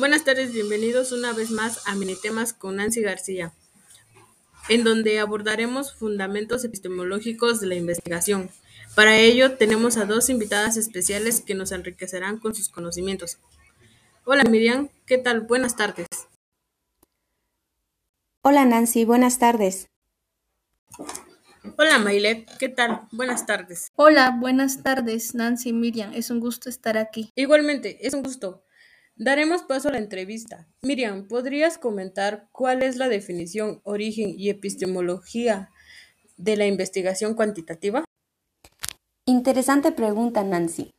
Buenas tardes, bienvenidos una vez más a Minitemas con Nancy García, en donde abordaremos fundamentos epistemológicos de la investigación. Para ello tenemos a dos invitadas especiales que nos enriquecerán con sus conocimientos. Hola Miriam, ¿qué tal? Buenas tardes. Hola Nancy, buenas tardes. Hola Mailet, ¿qué tal? Buenas tardes. Hola, buenas tardes Nancy y Miriam, es un gusto estar aquí. Igualmente, es un gusto. Daremos paso a la entrevista. Miriam, ¿podrías comentar cuál es la definición, origen y epistemología de la investigación cuantitativa? Interesante pregunta, Nancy.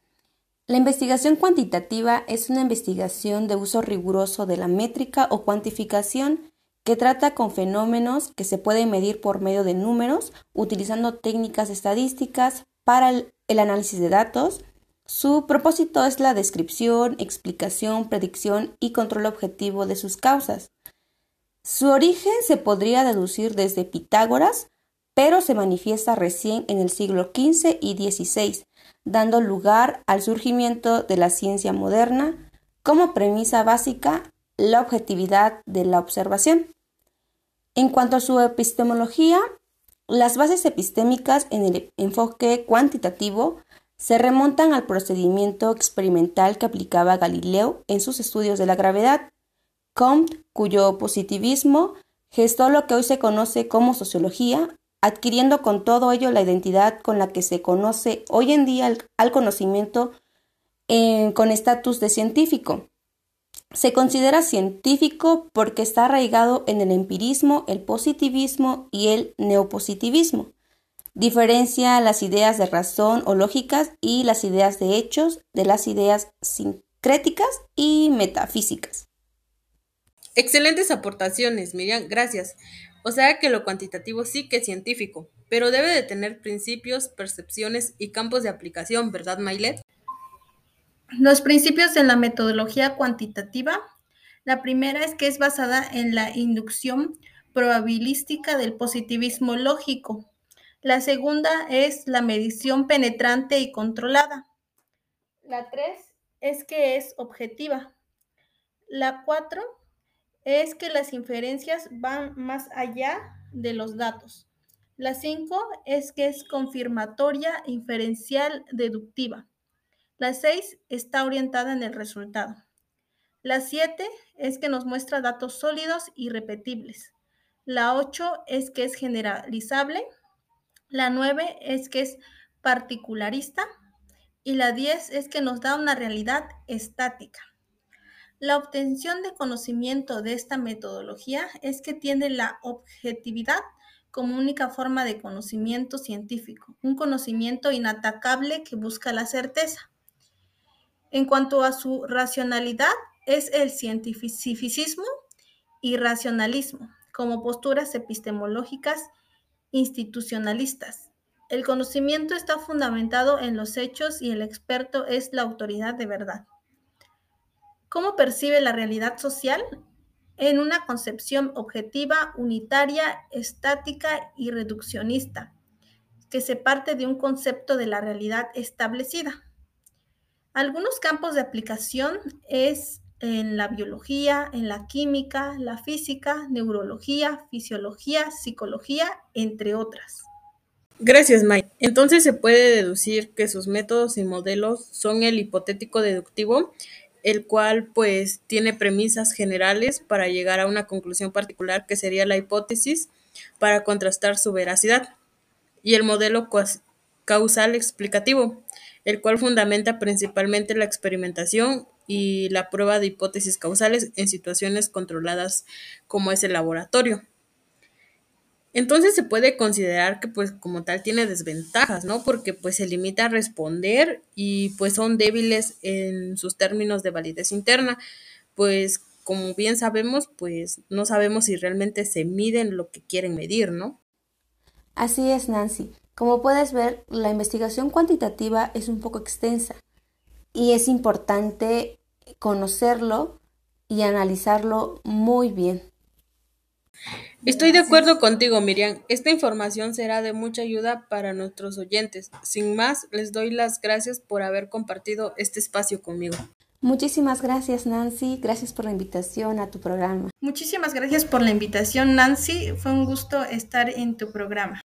La investigación cuantitativa es una investigación de uso riguroso de la métrica o cuantificación que trata con fenómenos que se pueden medir por medio de números utilizando técnicas estadísticas para el, análisis de datos. Su propósito es la descripción, explicación, predicción y control objetivo de sus causas. Su origen se podría deducir desde Pitágoras, pero se manifiesta recién en el siglo XV y XVI, dando lugar al surgimiento de la ciencia moderna como premisa básica la objetividad de la observación. En cuanto a su epistemología, las bases epistémicas en el enfoque cuantitativo se remontan al procedimiento experimental que aplicaba Galileo en sus estudios de la gravedad, Comte, cuyo positivismo gestó lo que hoy se conoce como sociología, adquiriendo con todo ello la identidad con la que se conoce hoy en día al, conocimiento eh, con estatus de científico. Se considera científico porque está arraigado en el empirismo, el positivismo y el neopositivismo. Diferencia las ideas de razón o lógicas y las ideas de hechos de las ideas sincréticas y metafísicas. Excelentes aportaciones, Miriam, gracias. O sea que lo cuantitativo sí que es científico, pero debe de tener principios, percepciones y campos de aplicación, ¿verdad, Mailet? Los principios de la metodología cuantitativa. La primera es que es basada en la inducción probabilística del positivismo lógico. La segunda es la medición penetrante y controlada. La tres es que es objetiva. La cuatro es que las inferencias van más allá de los datos. La cinco es que es confirmatoria, inferencial, deductiva. La 6 está orientada en el resultado. La 7 es que nos muestra datos sólidos y repetibles. La 8 es que es generalizable. La 9 es que es particularista. Y la 10 es que nos da una realidad estática. La obtención de conocimiento de esta metodología es que tiene la objetividad como única forma de conocimiento científico, un conocimiento inatacable que busca la certeza. En cuanto a su racionalidad, es el cientificismo y racionalismo, como posturas epistemológicas institucionalistas. El conocimiento está fundamentado en los hechos y el experto es la autoridad de verdad. ¿Cómo percibe la realidad social? En una concepción objetiva, unitaria, estática y reduccionista, que se parte de un concepto de la realidad establecida. Algunos campos de aplicación es en la biología, en la química, la física, neurología, fisiología, psicología, entre otras. Gracias, Mike. Entonces se puede deducir que sus métodos y modelos son el hipotético deductivo, el cual pues tiene premisas generales para llegar a una conclusión particular que sería la hipótesis para contrastar su veracidad, y el modelo causal explicativo, el cual fundamenta principalmente la experimentación y la prueba de hipótesis causales en situaciones controladas como es el laboratorio. Entonces se puede considerar que pues como tal tiene desventajas, ¿no? Porque pues se limita a responder y pues son débiles en sus términos de validez interna, pues como bien sabemos, pues no sabemos si realmente se miden lo que quieren medir, ¿no? Así es, Nancy. Como puedes ver, la investigación cuantitativa es un poco extensa y es importante conocerlo y analizarlo muy bien. Estoy de acuerdo contigo, Miriam. Esta información será de mucha ayuda para nuestros oyentes. Sin más, les doy las gracias por haber compartido este espacio conmigo. Muchísimas gracias Nancy, gracias por la invitación a tu programa. Muchísimas gracias por la invitación Nancy, fue un gusto estar en tu programa.